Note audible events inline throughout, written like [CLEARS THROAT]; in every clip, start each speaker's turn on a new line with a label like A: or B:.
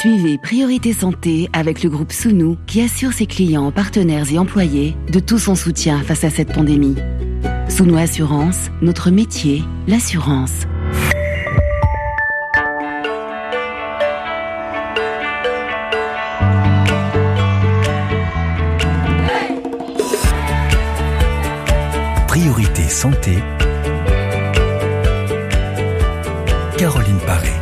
A: Suivez Priorité Santé avec le groupe Sounou qui assure ses clients, partenaires et employés de tout son soutien face à cette pandémie. Sounou Assurance, notre métier, l'assurance.
B: Priorité Santé. Caroline Paré.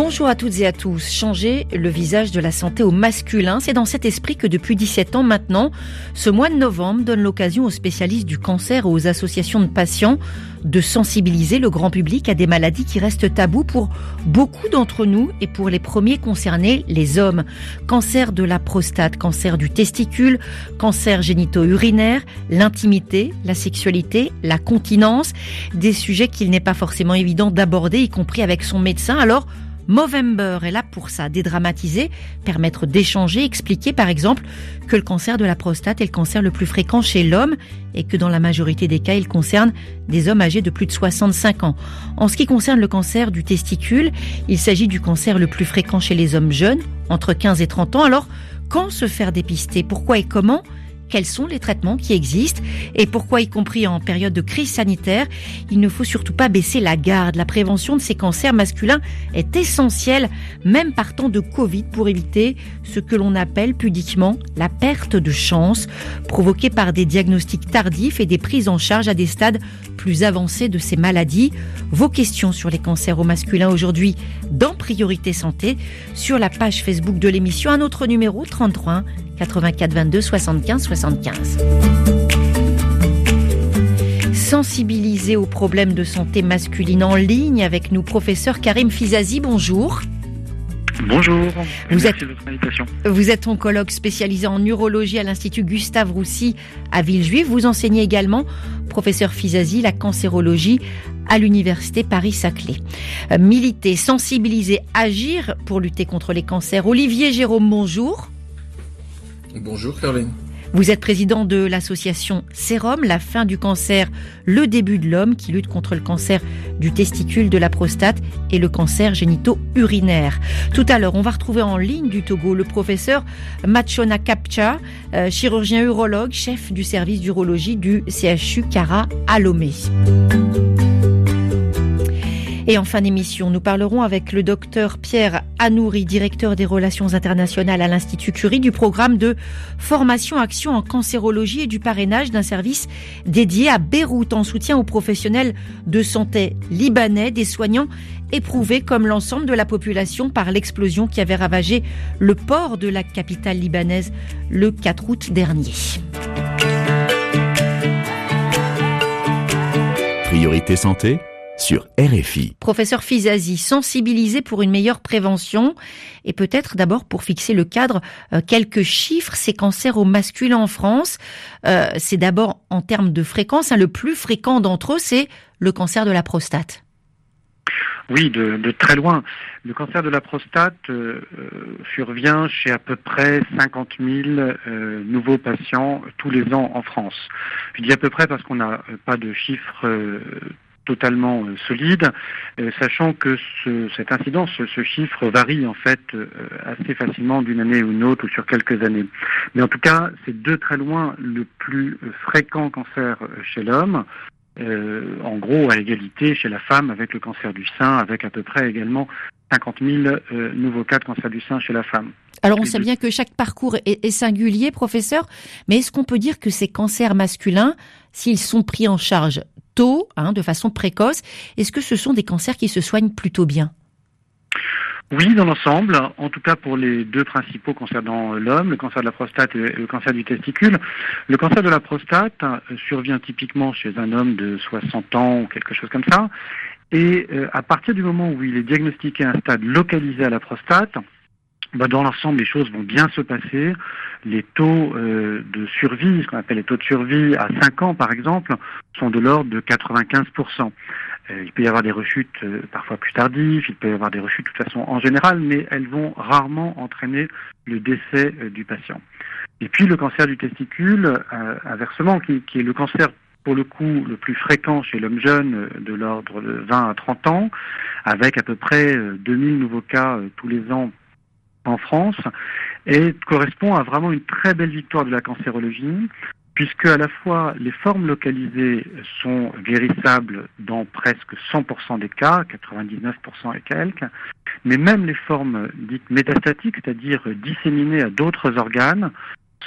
C: Bonjour à toutes et à tous. Changer le visage de la santé au masculin, c'est dans cet esprit que depuis 17 ans maintenant, ce mois de novembre donne l'occasion aux spécialistes du cancer aux associations de patients de sensibiliser le grand public à des maladies qui restent tabous pour beaucoup d'entre nous et pour les premiers concernés, les hommes. Cancer de la prostate, cancer du testicule, cancer génito-urinaire, l'intimité, la sexualité, la continence, des sujets qu'il n'est pas forcément évident d'aborder, y compris avec son médecin. Alors, Movember est là pour ça, dédramatiser, permettre d'échanger, expliquer par exemple que le cancer de la prostate est le cancer le plus fréquent chez l'homme et que dans la majorité des cas, il concerne des hommes âgés de plus de 65 ans. En ce qui concerne le cancer du testicule, il s'agit du cancer le plus fréquent chez les hommes jeunes, entre 15 et 30 ans. Alors, quand se faire dépister? Pourquoi et comment? Quels sont les traitements qui existent et pourquoi, y compris en période de crise sanitaire, il ne faut surtout pas baisser la garde. La prévention de ces cancers masculins est essentielle, même partant de Covid, pour éviter ce que l'on appelle pudiquement la perte de chance, provoquée par des diagnostics tardifs et des prises en charge à des stades plus avancés de ces maladies. Vos questions sur les cancers au masculin aujourd'hui dans Priorité Santé, sur la page Facebook de l'émission, un autre numéro 33 84 22 75 75. Sensibiliser aux problèmes de santé masculine en ligne avec nous, professeur Karim Fizazi, bonjour.
D: Bonjour,
C: vous êtes, vous êtes oncologue spécialisé en neurologie à l'Institut Gustave Roussy à Villejuif. Vous enseignez également, professeur Fizazi, la cancérologie à l'Université Paris-Saclay. Euh, militer, sensibiliser, agir pour lutter contre les cancers. Olivier Jérôme, bonjour.
E: Bonjour Caroline.
C: Vous êtes président de l'association Sérum, la fin du cancer, le début de l'homme, qui lutte contre le cancer du testicule, de la prostate et le cancer génito-urinaire. Tout à l'heure, on va retrouver en ligne du Togo le professeur Machona Kapcha, euh, chirurgien urologue, chef du service d'urologie du CHU Cara à Lomé. Et en fin d'émission, nous parlerons avec le docteur Pierre Anouri, directeur des relations internationales à l'Institut Curie, du programme de formation action en cancérologie et du parrainage d'un service dédié à Beyrouth en soutien aux professionnels de santé libanais, des soignants éprouvés comme l'ensemble de la population par l'explosion qui avait ravagé le port de la capitale libanaise le 4 août dernier.
B: Priorité santé sur RFI.
C: Professeur Fizazi, sensibiliser pour une meilleure prévention et peut-être d'abord pour fixer le cadre, euh, quelques chiffres, ces cancers au masculin en France, euh, c'est d'abord en termes de fréquence, hein, le plus fréquent d'entre eux, c'est le cancer de la prostate.
D: Oui, de, très loin. Le cancer de la prostate euh, survient chez à peu près 50 000 nouveaux patients tous les ans en France. Je dis à peu près parce qu'on n'a pas de chiffres totalement euh, solide, euh, sachant que ce, cette incidence, ce, chiffre varie en fait euh, assez facilement d'une année ou une autre ou sur quelques années. Mais en tout cas, c'est de très loin le plus fréquent cancer chez l'homme. en gros, à égalité chez la femme avec le cancer du sein, avec à peu près également 50 000 nouveaux cas de cancer du sein chez la femme.
C: Alors on sait bien que chaque parcours est, est singulier, professeur, mais est-ce qu'on peut dire que ces cancers masculins, s'ils sont pris en charge Hein, de façon précoce. Est-ce que ce sont des cancers qui se soignent plutôt bien?
D: Oui, dans l'ensemble, en tout cas pour les deux principaux concernant l'homme, le cancer de la prostate et le cancer du testicule. Le cancer de la prostate euh, survient typiquement chez un homme de 60 ans ou quelque chose comme ça. Et euh, à partir du moment où il est diagnostiqué à un stade localisé à la prostate, bah, dans l'ensemble, les choses vont bien se passer. Les taux euh, de survie, ce qu'on appelle les taux de survie à 5 ans par exemple, sont de l'ordre de 95%. Euh, il peut y avoir des rechutes euh, parfois plus tardives, il peut y avoir des rechutes de toute façon en général, mais elles vont rarement entraîner le décès du patient. Et puis le cancer du testicule, inversement, qui, qui, est le cancer pour le coup le plus fréquent chez l'homme jeune de l'ordre de 20 à 30 ans, avec à peu près 2000 nouveaux cas tous les ans en France et correspond à vraiment une très belle victoire de la cancérologie puisque à la fois les formes localisées sont guérissables dans presque 100% des cas, 99% et quelques, mais même les formes dites métastatiques, c'est-à-dire disséminées à d'autres organes,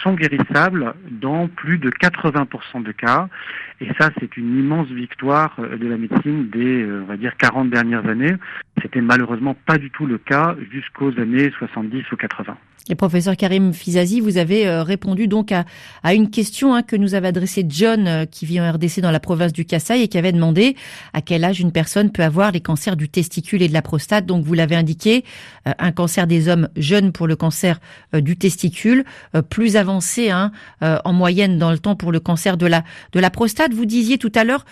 D: sont guérissables dans plus de 80% de cas. Et ça, c'est une immense victoire de la médecine des, euh, on va dire, 40 dernières années. C'était malheureusement pas du tout le cas jusqu'aux années 70 ou 80.
C: Et professeur Karim Fizazi, vous avez euh, répondu donc à, une question hein, que nous avait adressée John, euh, qui vit en RDC dans la province du Kassai, et qui avait demandé à quel âge une personne peut avoir les cancers du testicule et de la prostate. Donc vous l'avez indiqué, euh, un cancer des hommes jeunes pour le cancer du testicule, plus avancé hein, en moyenne dans le temps pour le cancer de la de la prostate. Vous disiez tout à l'heure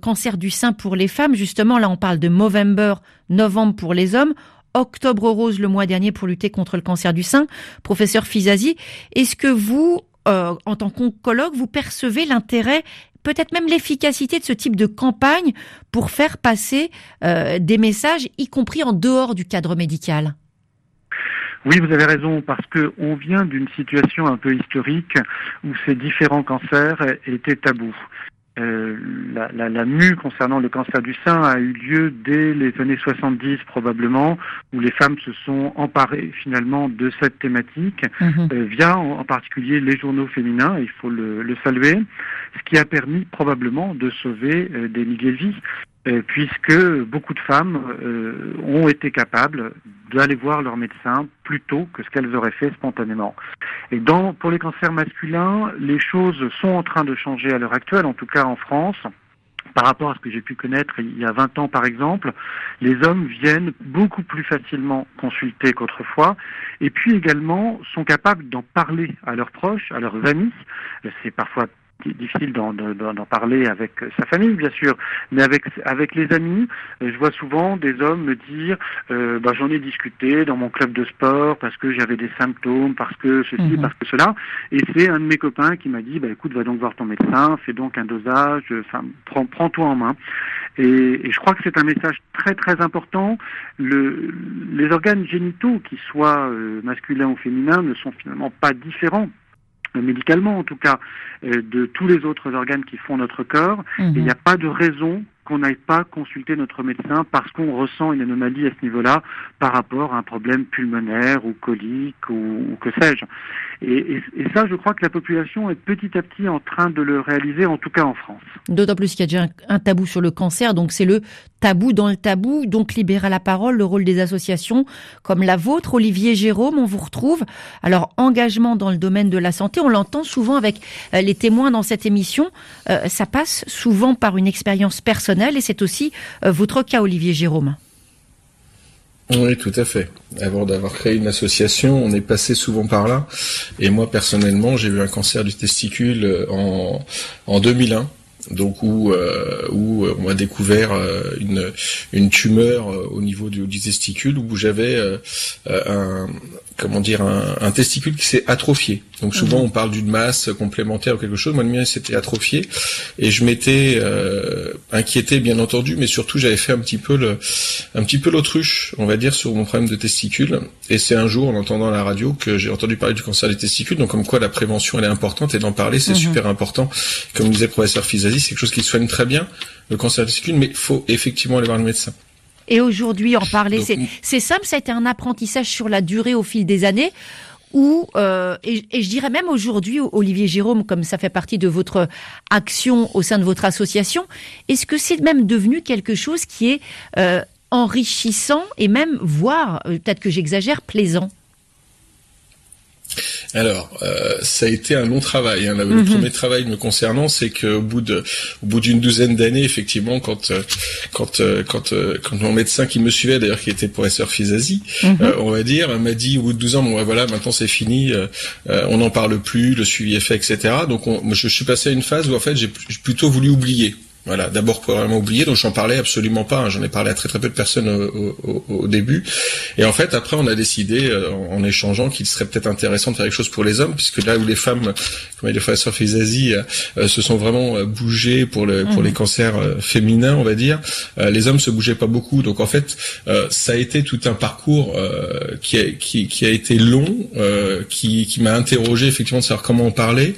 C: cancer du sein pour les femmes. Justement, là on parle de Movember, novembre pour les hommes. Octobre Rose le mois dernier pour lutter contre le cancer du sein. Professeur Fizazi, est-ce que vous, euh, en tant qu'oncologue, vous percevez l'intérêt peut-être même l'efficacité de ce type de campagne pour faire passer euh, des messages, y compris en dehors du cadre médical?
D: Oui, vous avez raison, parce que on vient d'une situation un peu historique où ces différents cancers étaient tabous. Euh, la, la, la, mue concernant le cancer du sein a eu lieu dès les années 70 probablement, où les femmes se sont emparées finalement de cette thématique mhm. euh, via en, particulier les journaux féminins, il faut le, le, saluer, ce qui a permis probablement de sauver euh, des milliers de vies. Euh, puisque beaucoup de femmes euh, ont été capables d'aller voir leur médecin plus tôt que ce qu'elles auraient fait spontanément. Et dans, pour les cancers masculins, les choses sont en train de changer à l'heure actuelle, en tout cas en France. Par rapport à ce que j'ai pu connaître il y a 20 ans, par exemple, les hommes viennent beaucoup plus facilement consulter qu'autrefois, et puis également sont capables d'en parler à leurs proches, à leurs amis. C'est parfois difficile d'en parler avec sa famille, bien sûr, mais avec avec les amis, je vois souvent des hommes me dire, euh, bah, j'en ai discuté dans mon club de sport parce que j'avais des symptômes, parce que ceci, mhm. parce que cela, et c'est un de mes copains qui m'a dit, bah écoute, va donc voir ton médecin, fais donc un dosage, enfin, prends, prends-toi en main. Et, je crois que c'est un message très très important. Le, les organes génitaux, qu'ils soient euh, masculins ou féminins, ne sont finalement pas différents médicalement en tout cas, euh, de tous les autres organes qui font notre corps. Il n'y a mhm. pas de raison qu'on n'aille pas consulter notre médecin parce qu'on ressent une anomalie à ce niveau-là par rapport à un problème pulmonaire ou colique ou, que sais-je. Et, ça, je crois que la population est petit à petit en train de le réaliser, en tout cas en France.
C: D'autant plus qu'il y a déjà un, tabou sur le cancer, donc c'est le tabou dans le tabou, donc libérer la parole, le rôle des associations comme la vôtre, Olivier Jérôme, on vous retrouve. Alors, engagement dans le domaine de la santé, on l'entend souvent avec euh, les témoins dans cette émission, euh, ça passe souvent par une expérience personnelle et c'est aussi euh, votre cas, Olivier Jérôme.
E: Oui, tout à fait. Avant d'avoir créé une association, on est passé souvent par là. Et moi, personnellement, j'ai eu un cancer du testicule euh, en, en 2001 donc où, euh, où on m'a découvert une, une tumeur au niveau du, du testicule où j'avais un, comment dire un, un testicule qui s'est atrophié. Donc souvent mhm. on parle d'une masse complémentaire ou quelque chose. Moi le mien s'était atrophié et je m'étais euh, inquiété bien entendu, mais surtout j'avais fait un petit peu le, un petit peu l'autruche, on va dire, sur mon problème de testicule. Et c'est un jour en entendant la radio que j'ai entendu parler du cancer des testicules. Donc comme quoi la prévention elle est importante et d'en parler c'est mhm. super important. Comme disait le professeur Fizazi, c'est quelque chose qui soigne très bien le cancer des testicules, mais il faut effectivement aller voir le médecin.
C: Et aujourd'hui, en parler, c'est simple, ça a été un apprentissage sur la durée au fil des années. Euh, et, je dirais même aujourd'hui, Olivier Jérôme, comme ça fait partie de votre action au sein de votre association, est-ce que c'est même devenu quelque chose qui est euh, enrichissant et même, voire, euh, peut-être que j'exagère, plaisant?
E: Alors, euh, ça a été un long travail. Hein. Le mhm. premier travail me concernant, c'est qu'au bout de, au bout d'une douzaine d'années, effectivement, quand, euh, quand, euh, quand, quand mon médecin qui me suivait, d'ailleurs, qui était professeur Fizazi, mhm. on va dire, m'a dit au bout de 12 ans, bon, voilà, maintenant c'est fini, on n'en parle plus, le suivi est fait, etc. Donc, je, je suis passé à une phase où en fait, j'ai plutôt voulu oublier. Voilà, d'abord probablement oublié, donc j'en parlais absolument pas. Hein. J'en ai parlé à très très peu de personnes au, début. Et en fait, après, on a décidé, euh, en, échangeant, qu'il serait peut-être intéressant de faire quelque chose pour les hommes, puisque là où les femmes, comme les frères Fizazi, euh, euh, se sont vraiment bougées pour le pour les mhm. cancers féminins, on va dire, les hommes se bougeaient pas beaucoup. Donc en fait, ça a été tout un parcours qui a qui, qui a été long, qui qui m'a interrogé effectivement de savoir comment en parler.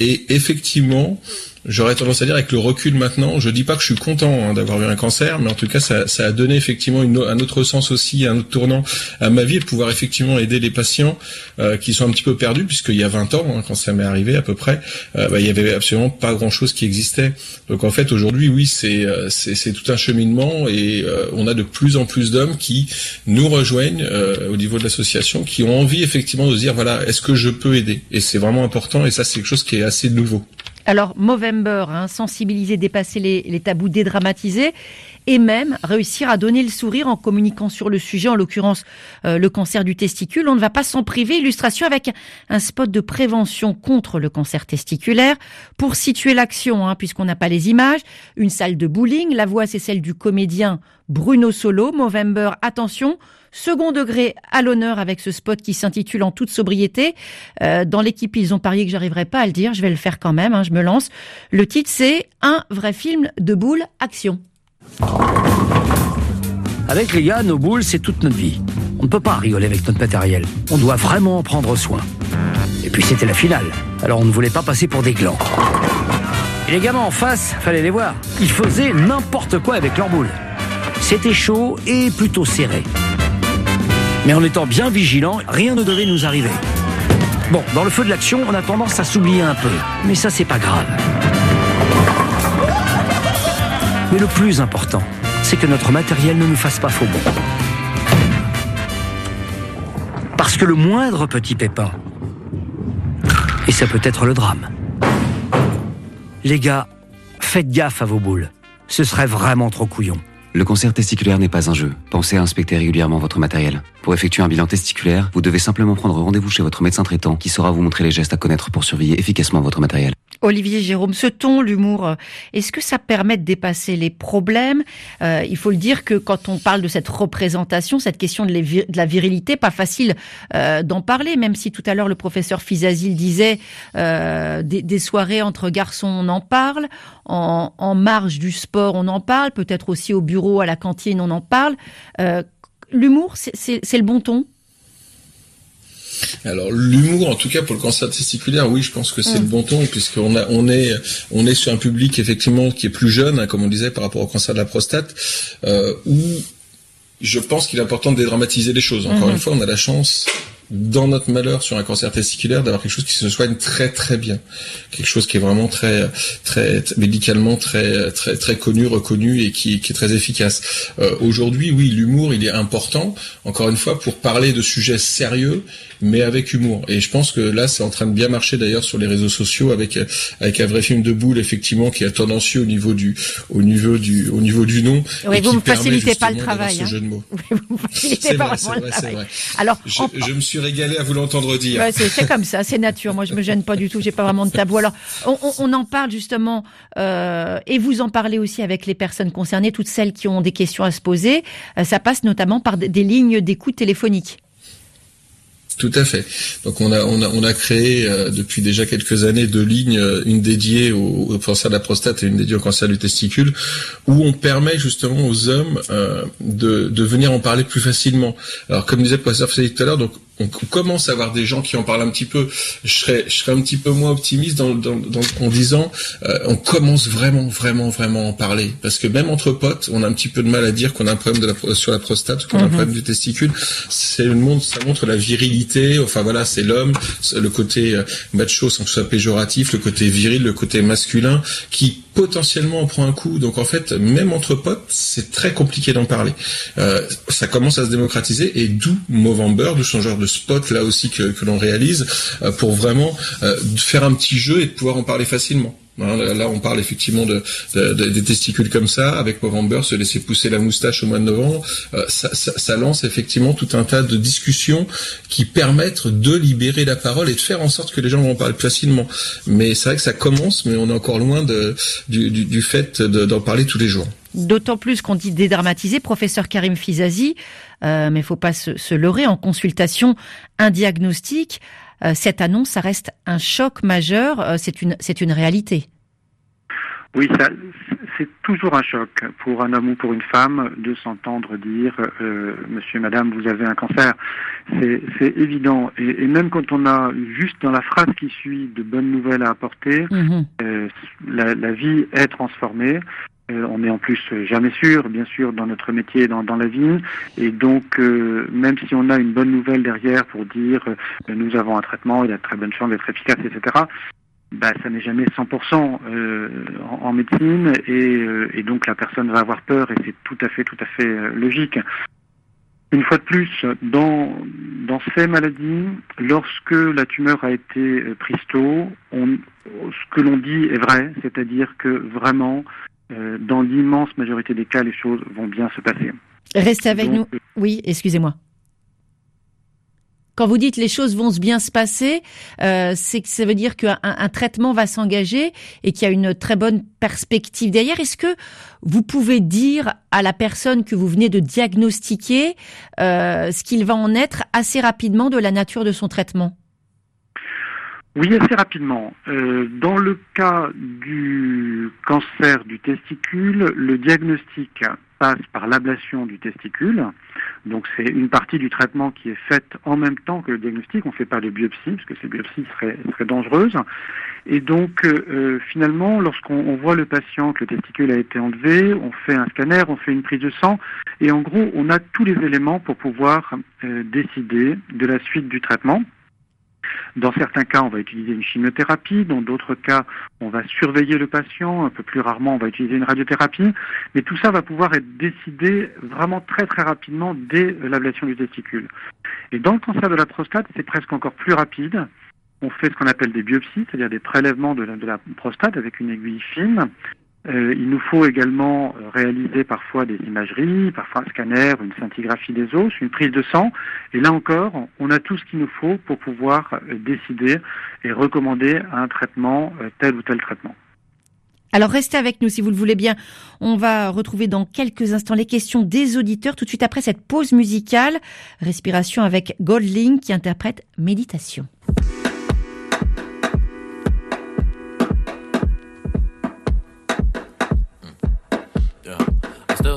E: et effectivement, J'aurais tendance à dire avec le recul maintenant, je dis pas que je suis content hein, d'avoir eu un cancer, mais en tout cas ça, ça a donné effectivement une, un autre sens aussi, un autre tournant à ma vie, de pouvoir effectivement aider les patients euh, qui sont un petit peu perdus, puisqu'il y a 20 ans, hein, quand ça m'est arrivé à peu près, euh, bah, il y avait absolument pas grand-chose qui existait. Donc en fait aujourd'hui, oui, c'est euh, c'est tout un cheminement et euh, on a de plus en plus d'hommes qui nous rejoignent au niveau de l'association, qui ont envie effectivement de se dire voilà, est-ce que je peux aider? Et c'est vraiment important et ça c'est quelque chose qui est assez nouveau.
C: Alors, Movember, hein, sensibiliser, dépasser les, tabous, dédramatiser et même réussir à donner le sourire en communiquant sur le sujet, en l'occurrence euh, le cancer du testicule. On ne va pas s'en priver. Illustration avec un spot de prévention contre le cancer testiculaire. Pour situer l'action, hein, puisqu'on n'a pas les images, une salle de bowling. La voix, c'est celle du comédien Bruno Solo. Movember, attention, Second degré à l'honneur avec ce spot qui s'intitule En toute sobriété. Euh, dans l'équipe, ils ont parié que j'arriverais pas à le dire. Je vais le faire quand même. Hein, je me lance. Le titre, c'est Un vrai film de boules action.
F: Avec les gars, nos boules, c'est toute notre vie. On ne peut pas rigoler avec notre matériel. On doit vraiment en prendre soin. Et puis c'était la finale. Alors on ne voulait pas passer pour des glands. Et les gamins en face, fallait les voir. Ils faisaient n'importe quoi avec leurs boules. C'était chaud et plutôt serré. Mais en étant bien vigilant, rien ne devait nous arriver. Bon, dans le feu de l'action, on a tendance à s'oublier un peu. Mais ça, c'est pas grave. Mais le plus important, c'est que notre matériel ne nous fasse pas faux bon. Parce que le moindre petit pépin, et ça peut être le drame. Les gars, faites gaffe à vos boules. Ce serait vraiment trop couillon.
G: Le cancer testiculaire n'est pas un jeu. Pensez à inspecter régulièrement votre matériel. Pour effectuer un bilan testiculaire, vous devez simplement prendre rendez-vous chez votre médecin traitant qui saura vous montrer les gestes à connaître pour surveiller efficacement votre matériel.
C: Olivier Jérôme, ce ton, l'humour, euh, est-ce que ça permet de dépasser les problèmes? Euh, Il faut le dire que quand on parle de cette représentation, cette question de, la virilité, pas facile euh, d'en parler, même si tout à l'heure le professeur Fizazil disait des, soirées entre garçons, on en parle, en, en marge du sport, on en parle, peut-être aussi au bureau, à la cantine, on en parle. l'humour, c'est le bon ton?
E: Alors l'humour, en tout cas pour le cancer testiculaire, oui, je pense que c'est le bon ton puisqu'on a, on est, on est sur un public effectivement qui est plus jeune, hein, comme on disait par rapport au cancer de la prostate, euh, où je pense qu'il est important de dédramatiser les choses. Encore mhm. une fois, on a la chance dans notre malheur sur un cancer testiculaire d'avoir quelque chose qui se soigne très très bien, quelque chose qui est vraiment très très médicalement très très très connu, reconnu et qui, qui est très efficace. Euh, Aujourd'hui, oui, l'humour il est important. Encore une fois, pour parler de sujets sérieux mais avec humour. Et je pense que là, c'est en train de bien marcher d'ailleurs sur les réseaux sociaux avec avec un vrai film de boule effectivement qui est tendancieux au niveau du au niveau du au niveau du nom.
C: Oui, vous ne facilitez pas le travail.
E: Ce
C: hein.
E: jeu de mots. [LAUGHS]
C: c'est vrai, c'est vrai.
E: Alors, je, je, me suis régalé à vous l'entendre dire.
C: Ouais, c'est comme ça, c'est nature. Moi, je me gêne pas du tout. J'ai pas vraiment de tabou. Alors, on, on, on en parle justement, euh, et vous en parlez aussi avec les personnes concernées, toutes celles qui ont des questions à se poser. Euh, ça passe notamment par des lignes d'écoute téléphoniques.
E: Tout à fait. Donc on a on a on a créé euh, depuis déjà quelques années deux lignes, euh, une dédiée au, cancer de la prostate et une dédiée au cancer du testicule, où on permet justement aux hommes euh, de de venir en parler plus facilement. Alors comme disait professeur Félix tout à l'heure, donc on commence à avoir des gens qui en parlent un petit peu. Je serais, je serais un petit peu moins optimiste dans, dans, dans en disant, euh, on commence vraiment, vraiment, vraiment à en parler. Parce que même entre potes, on a un petit peu de mal à dire qu'on a un problème de la, sur la prostate, qu'on a un mhm. problème du testicule. C'est le monde, ça montre la virilité. Enfin voilà, c'est l'homme, le côté euh, macho sans que ce soit péjoratif, le côté viril, le côté masculin, qui potentiellement on prend un coup. Donc en fait, même entre potes, c'est très compliqué d'en parler. Euh, ça commence à se démocratiser et d'où Movember, d'où son genre de spot là aussi que, l'on réalise euh, pour vraiment euh, faire un petit jeu et de pouvoir en parler facilement. Hein, là, on parle effectivement de, des testicules comme ça, avec Movember, se laisser pousser la moustache au mois de novembre. Euh, ça, ça, lance effectivement tout un tas de discussions qui permettent de libérer la parole et de faire en sorte que les gens vont en parler plus facilement. Mais c'est vrai que ça commence, mais on est encore loin de, du, du, fait d'en parler tous les jours.
H: D'autant plus qu'on dit dédramatiser, professeur Karim Fizazi, euh, mais il faut pas se, se leurrer, en consultation, un diagnostic, cette annonce, ça reste un choc majeur. Euh, c'est une, c'est une réalité.
D: Oui, c'est toujours un choc pour un homme ou pour une femme de s'entendre dire euh, Monsieur, Madame, vous avez un cancer. C'est évident. Et, même quand on a juste dans la phrase qui suit de bonnes nouvelles à apporter, mhm. la, la, vie est transformée. Euh, on est en plus jamais sûr, bien sûr, dans notre métier, dans, dans la vie. Et donc, euh, même si on a une bonne nouvelle derrière pour dire euh, nous avons un traitement, il a de très bonne chance d'être efficace, etc., bah, ça n'est jamais 100% en, médecine. Et, donc, la personne va avoir peur et c'est tout à fait, tout à fait logique. Une fois de plus, dans, dans ces maladies, lorsque la tumeur a été prise tôt, on, ce que l'on dit est vrai, c'est-à-dire que vraiment, euh, dans l'immense majorité des cas, les choses vont bien se passer.
H: Restez avec nous. Oui, excusez-moi. Quand vous dites les choses vont bien se passer, euh, c'est que ça veut dire qu'un un traitement va s'engager et qu'il y a une très bonne perspective derrière. Est-ce que vous pouvez dire à la personne que vous venez de diagnostiquer euh, ce qu'il va en être assez rapidement de la nature de son traitement?
D: Oui, assez rapidement. Euh, dans le cas du cancer du testicule, le diagnostic passe par l'ablation du testicule. Donc c'est une partie du traitement qui est faite en même temps que le diagnostic. On ne fait pas de biopsie, parce que ces biopsies seraient, dangereuses. Et donc euh, finalement, lorsqu'on voit le patient que le testicule a été enlevé, on fait un scanner, on fait une prise de sang, et en gros, on a tous les éléments pour pouvoir euh, décider de la suite du traitement. Dans certains cas, on va utiliser une chimiothérapie, dans d'autres cas, on va surveiller le patient, un peu plus rarement, on va utiliser une radiothérapie, mais tout ça va pouvoir être décidé vraiment très très rapidement dès l'ablation du testicule. Et dans le cancer de la prostate, c'est presque encore plus rapide. On fait ce qu'on appelle des biopsies, c'est-à-dire des prélèvements de la prostate avec une aiguille fine. Euh, il nous faut également euh, réaliser parfois des imageries, parfois un scanner, une scintigraphie des os, une prise de sang. Et là encore, on a tout ce qu'il nous faut pour pouvoir euh, décider et recommander un traitement, tel ou tel traitement.
H: Alors restez avec nous si vous le voulez bien. On va retrouver dans quelques instants les questions des auditeurs tout de suite après cette pause musicale. Respiration avec Goldling qui interprète Méditation.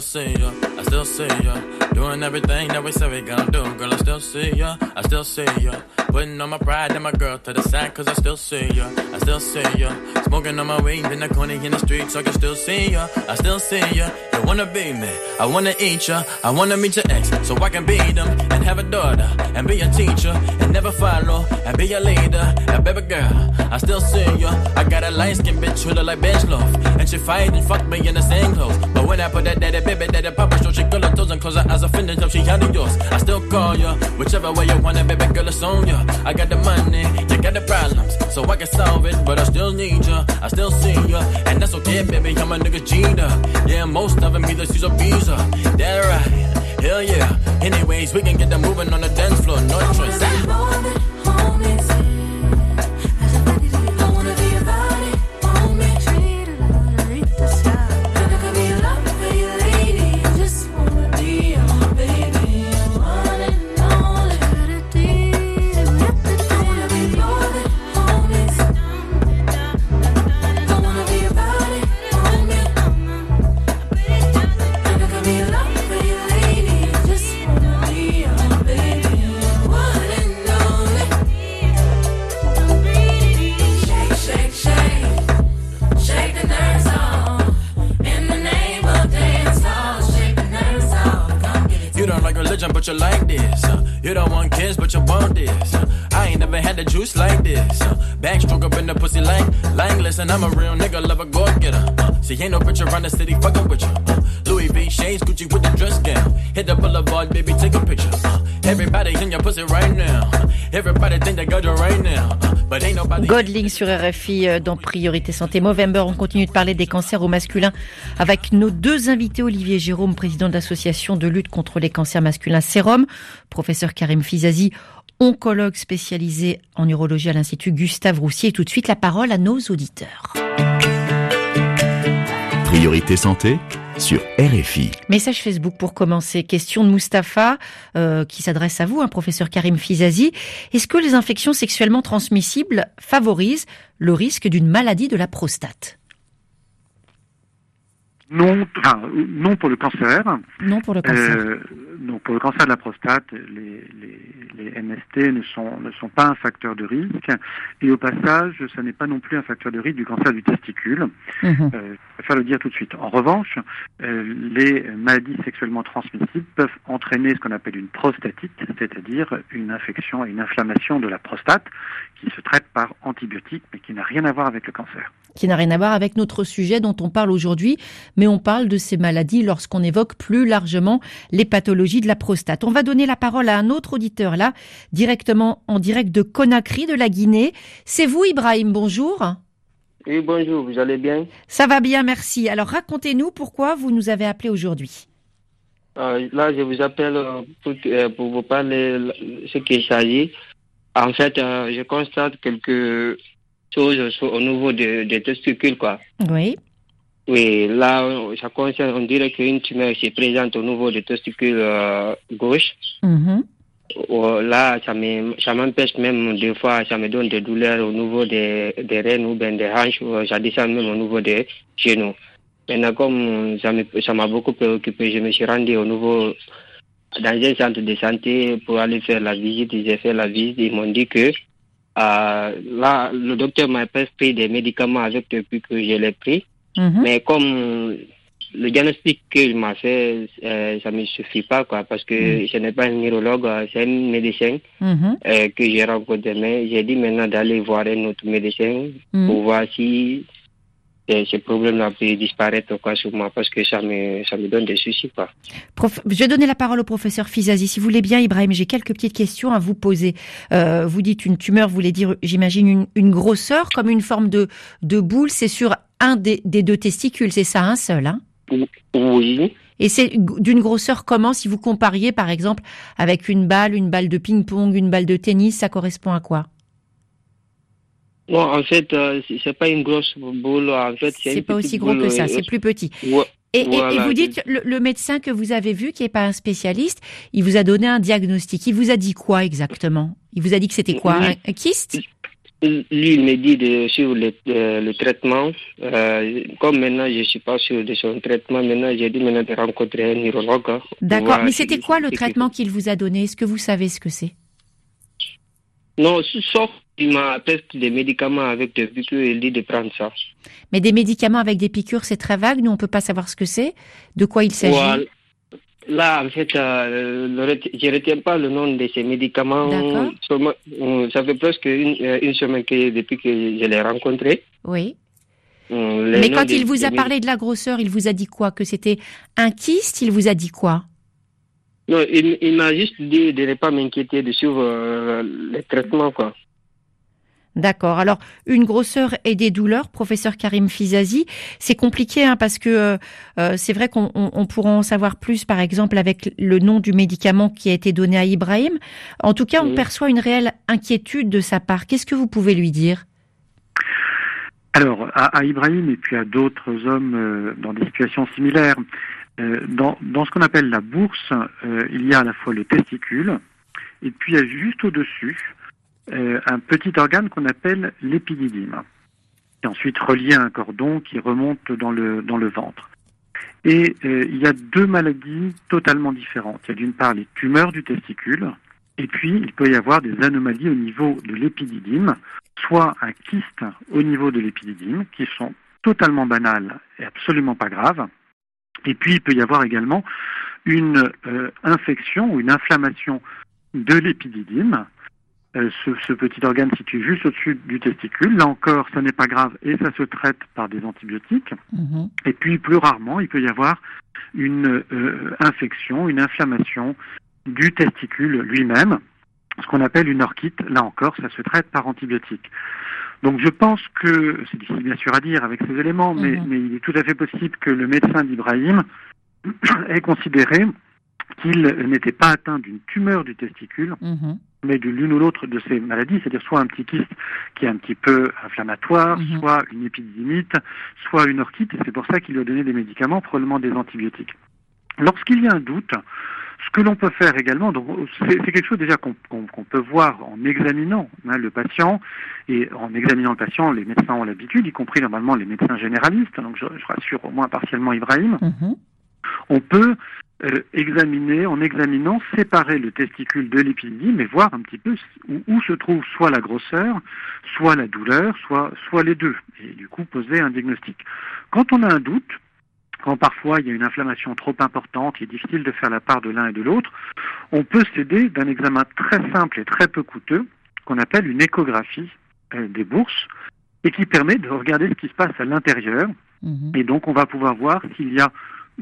H: Still see ya, I still see ya. Doing everything that we said we gonna do, girl, I still see ya, I still see ya. Putting on my pride and my girl to the side, cause I still see ya, I still see ya. Smoking on my weed in the corner in the street, so I can still see ya, I still see ya. You wanna be me, I wanna eat ya, I wanna meet your ex, so I can beat them and have a daughter, and be a teacher, and never follow, and be a leader, and baby girl, I still see ya. I got a light skin bitch who look like bench loaf, and she fight and fuck me in the same clothes, but when I put that daddy baby daddy papa show, she girl her toes and close her eyes offended till she had yours. I still call ya, whichever way you want it, baby girl, it's on ya. I got the money, you got the problems, so I can solve it. But I still need ya, I still see ya, and that's okay, baby. I'm a nigga Gina. Yeah, most of them either she's a visa. That right, hell yeah. Anyways, we can get them moving on the dance floor, no choice. Listen, I'm a real nigga, love a go getter. Uh, see, ain't no bitch around the city fucking with you. Uh, Louis V shades, Gucci with the dress gown. Hit the boulevard, baby, take a picture. Uh, everybody in your pussy right now. Uh, everybody think they got you right now. Uh,
C: Godling sur RFI euh, dans Priorité Santé Movember. On continue de parler des cancers au masculin avec nos deux invités, Olivier Jérôme, président de l'association de lutte contre les cancers masculins Sérum, professeur Karim Fizazi, oncologue spécialisé en urologie à l'Institut Gustave Roussier. Et tout de suite, la parole à nos auditeurs.
B: Priorité Santé sur RFI.
C: Message Facebook pour commencer. Question de Mustapha euh, qui s'adresse à vous, un professeur Karim Fizazi. Est-ce que les infections sexuellement transmissibles favorisent le risque d'une maladie de la prostate?
D: Non, enfin, non pour le cancer.
C: Non pour le cancer.
D: Euh, donc pour le cancer de la prostate, les, les, les, MST ne sont, ne sont pas un facteur de risque. Et au passage, ça n'est pas non plus un facteur de risque du cancer du testicule.
C: Mhm.
D: Euh, je préfère le dire tout de suite. En revanche, euh, les maladies sexuellement transmissibles peuvent entraîner ce qu'on appelle une prostatite, c'est-à-dire une infection et une inflammation de la prostate qui se traite par antibiotiques, mais qui n'a rien à voir avec le cancer
C: qui n'a rien à voir avec notre sujet dont on parle aujourd'hui, mais on parle de ces maladies lorsqu'on évoque plus largement les pathologies de la prostate. On va donner la parole à un autre auditeur là, directement en direct de Conakry de la Guinée. C'est vous Ibrahim, bonjour.
I: Oui, bonjour, vous allez bien?
C: Ça va bien, merci. Alors racontez-nous pourquoi vous nous avez appelé aujourd'hui.
I: Euh, là, je vous appelle pour, euh, pour vous parler de ce qu'il s'agit. En fait, euh, je constate quelques choses au niveau des de testicules, quoi.
C: Oui.
I: Oui, là, ça concerne, on dirait qu'une tumeur se présente au niveau des testicules euh, gauche.
C: Mhm.
I: Oh, là, ça m'empêche même, des fois, ça me donne des douleurs au niveau des, des reins ou bien des hanches, ou ça descend même au niveau des genoux. Maintenant, comme ça m'a beaucoup préoccupé, je me suis rendu au niveau, dans un centre de santé pour aller faire la visite. J'ai fait la visite, ils m'ont dit que là, le docteur m'a prescrit des médicaments avec depuis que je l'ai pris.
C: Mhm.
I: Mais comme le diagnostic qu'il m'a fait, euh, ça ne me suffit pas, quoi, parce que ce n'est pas un neurologue, euh, c'est un médecin
C: Mhm.
I: euh, que j'ai rencontré. Mais j'ai dit maintenant d'aller voir un autre médecin
C: Mhm.
I: pour voir si euh, ce problème-là peut disparaître quoi, sur moi, parce que ça me, ça me donne des soucis. Quoi.
C: Prof- Je vais donner la parole au professeur Fizazi. Si vous voulez bien, Ibrahim, j'ai quelques petites questions à vous poser. Euh, vous dites une tumeur, vous voulez dire, j'imagine, une, une grosseur, comme une forme de, de boule. C'est sur un des, des deux testicules, c'est ça, un seul. Hein?
I: Oui.
C: Et c'est d'une grosseur comment, si vous compariez, par exemple, avec une balle, une balle de ping-pong, une balle de tennis, ça correspond à quoi?
I: Non, en fait, euh, c'est pas une grosse boule. En fait, c'est
C: pas aussi gros que ça,
I: euh,
C: c'est plus petit.
I: ouais.
C: Et, et- et
I: Voilà,
C: vous dites, le, le médecin que vous avez vu, qui n'est pas un spécialiste, il vous a donné un diagnostic. Il vous a dit quoi exactement? Il vous a dit que c'était quoi?
I: Oui.
C: un, kyste?
I: Lui, il me dit de suivre le, euh, le traitement. Euh, comme maintenant, je suis pas sûr de son traitement, maintenant, j'ai dit maintenant de rencontrer un neurologue. hein,
C: D'accord. Mais c'était quoi le traitement qu'il vous a donné? Est-ce que vous savez ce que c'est?
I: Non, sauf qu'il m'a presque des médicaments avec des piqûres, il dit de prendre ça.
C: Mais des médicaments avec des piqûres, c'est très vague. Nous, on peut pas savoir ce que c'est. De quoi il s'agit
I: Voilà. Là, en fait, euh, le je ne retiens pas le nom de ces médicaments. Seulement, euh, ça fait presque une, euh, une semaine que depuis que je l'ai rencontré.
C: Oui.
I: Les
C: Mais quand
I: des-
C: il vous a parlé de la grosseur, il vous a dit quoi? Que c'était un kyste? Il vous a dit quoi?
I: Non, il, il m'a juste dit de ne pas m'inquiéter de suivre euh, les traitements, quoi.
C: D'accord. Alors, une grosseur et des douleurs, professeur Karim Fizazi, c'est compliqué hein, parce que euh, euh, c'est vrai qu'on on, on pourra en savoir plus, par exemple, avec le nom du médicament qui a été donné à Ibrahim. En tout cas, on perçoit une réelle inquiétude de sa part. Qu'est-ce que vous pouvez lui dire?
D: Alors, à, à Ibrahim et puis à d'autres hommes euh, dans des situations similaires, euh, dans, dans ce qu'on appelle la bourse, euh, il y a à la fois le testicule, et puis il y a juste au-dessus un petit organe qu'on appelle l'épididyme, qui est ensuite relié à un cordon qui remonte dans le, dans le ventre. Et euh, il y a deux maladies totalement différentes. Il y a d'une part les tumeurs du testicule, et puis il peut y avoir des anomalies au niveau de l'épididyme, soit un kyste au niveau de l'épididyme, qui sont totalement banales et absolument pas graves. Et puis il peut y avoir également une euh, infection ou une inflammation de l'épididyme. Euh, ce, ce petit organe situé juste au-dessus du testicule. Là encore, ça n'est pas grave et ça se traite par des antibiotiques.
C: Mhm.
D: Et puis plus rarement, il peut y avoir une euh, infection, une inflammation du testicule lui-même, ce qu'on appelle une orchite. Là encore, ça se traite par antibiotique. Donc je pense que, c'est difficile bien sûr à dire avec ces éléments, mais,
C: Mhm.
D: mais il est tout à fait possible que le médecin d'Ibrahim [CLEARS THROAT] ait considéré qu'il n'était pas atteint d'une tumeur du testicule,
C: Mhm.
D: mais de l'une ou l'autre de ces maladies, c'est-à-dire soit un petit kyste qui est un petit peu inflammatoire,
C: Mhm.
D: soit une épidémite, soit une orchite, et c'est pour ça qu'il lui a donné des médicaments, probablement des antibiotiques. Lorsqu'il y a un doute, ce que l'on peut faire également, c'est quelque chose déjà qu'on peut voir en examinant hein, le patient, et en examinant le patient, les médecins ont l'habitude, y compris normalement les médecins généralistes, donc je, je rassure au moins partiellement Ibrahim,
C: Mhm.
D: on peut euh, examiner, en examinant, séparer le testicule de l'épididyme et voir un petit peu où, où se trouve soit la grosseur, soit la douleur, soit, soit les deux, et du coup poser un diagnostic. Quand on a un doute, quand parfois il y a une inflammation trop importante, il est difficile de faire la part de l'un et de l'autre, on peut s'aider d'un examen très simple et très peu coûteux qu'on appelle une échographie euh, des bourses et qui permet de regarder ce qui se passe à l'intérieur
C: Mhm.
D: et donc, on va pouvoir voir s'il y a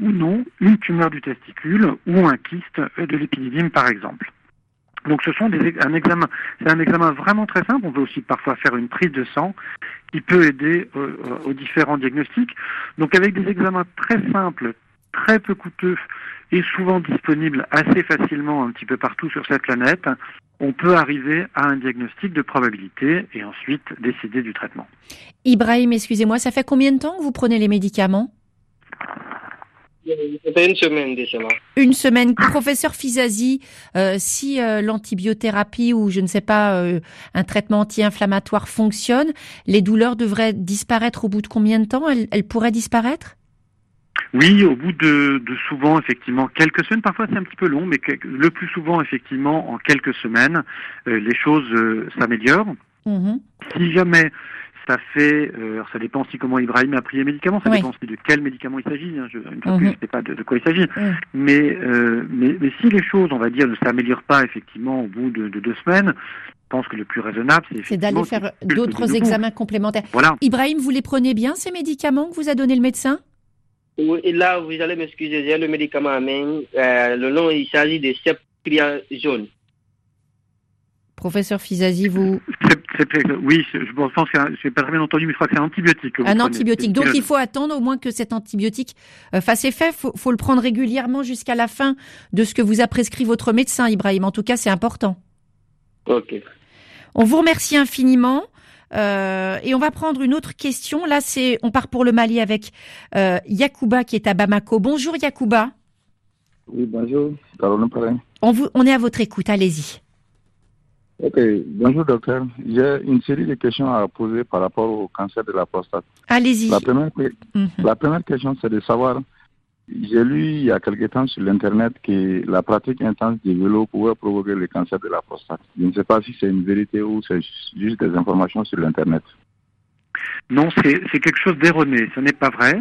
D: ou non une tumeur du testicule ou un kyste de l'épididyme, par exemple. Donc, ce sont des, un examen, c'est un examen vraiment très simple. On peut aussi parfois faire une prise de sang qui peut aider euh, aux différents diagnostics. Donc, avec des examens très simples, très peu coûteux et souvent disponibles assez facilement un petit peu partout sur cette planète, on peut arriver à un diagnostic de probabilité et ensuite décider du traitement.
C: Ibrahim, excusez-moi, ça fait combien de temps que vous prenez les médicaments?
I: Ça fait une semaine cela.
C: Une semaine. Professeur Fizazi, euh, si euh, l'antibiothérapie ou je ne sais pas, euh, un traitement anti-inflammatoire fonctionne, les douleurs devraient disparaître au bout de combien de temps? Elles, elles pourraient disparaître?
D: Oui, au bout de, de souvent, effectivement, quelques semaines, parfois c'est un petit peu long, mais que- le plus souvent, effectivement, en quelques semaines, euh, les choses euh, s'améliorent.
C: Mhm.
D: Si jamais ça fait, euh, alors ça dépend aussi comment Ibrahim a pris les médicaments, ça
C: Oui.
D: dépend aussi de quel médicament il s'agit. Hein, je, une fois de
C: Mhm.
D: plus, je ne sais pas de, de quoi il s'agit. Mais, euh, mais, mais si les choses, on va dire, ne s'améliorent pas effectivement au bout de, de deux semaines, je pense que le plus raisonnable, c'est
C: d'aller faire d'autres examens complémentaires.
D: Voilà.
C: Ibrahim, vous les prenez bien, ces médicaments que vous a donné le médecin?
I: Oui, et là, vous allez m'excuser, j'ai le médicament à main. Euh, le nom, il s'agit de jaune.
C: Professeur Fizazi, vous...
D: C'est- c'est- oui, je je pense que c'est un- j'ai pas très bien entendu, mais je crois que c'est un antibiotique. que vous
C: Un
D: prenez.
C: antibiotique. Donc il faut attendre au moins que cet antibiotique euh, fasse effet. Faut, faut le prendre régulièrement jusqu'à la fin de ce que vous a prescrit votre médecin, Ibrahim. En tout cas, c'est important.
I: Ok.
C: On vous remercie infiniment. Euh, et on va prendre une autre question. Là, c'est on part pour le Mali avec euh, Yacouba qui est à Bamako. Bonjour Yacouba.
J: Oui, bonjour.
C: On, vous, on est à votre écoute. Allez-y.
J: Ok, bonjour docteur. J'ai une série de questions à poser par rapport au cancer de la prostate.
C: Allez-y.
J: La première,
C: Mhm.
J: la première question, c'est de savoir, j'ai lu il y a quelque temps sur l'Internet que la pratique intense du vélo pouvait provoquer le cancer de la prostate. Je ne sais pas si c'est une vérité ou c'est juste des informations sur l'Internet.
D: Non, c'est c'est quelque chose d'erroné. Ce n'est pas vrai.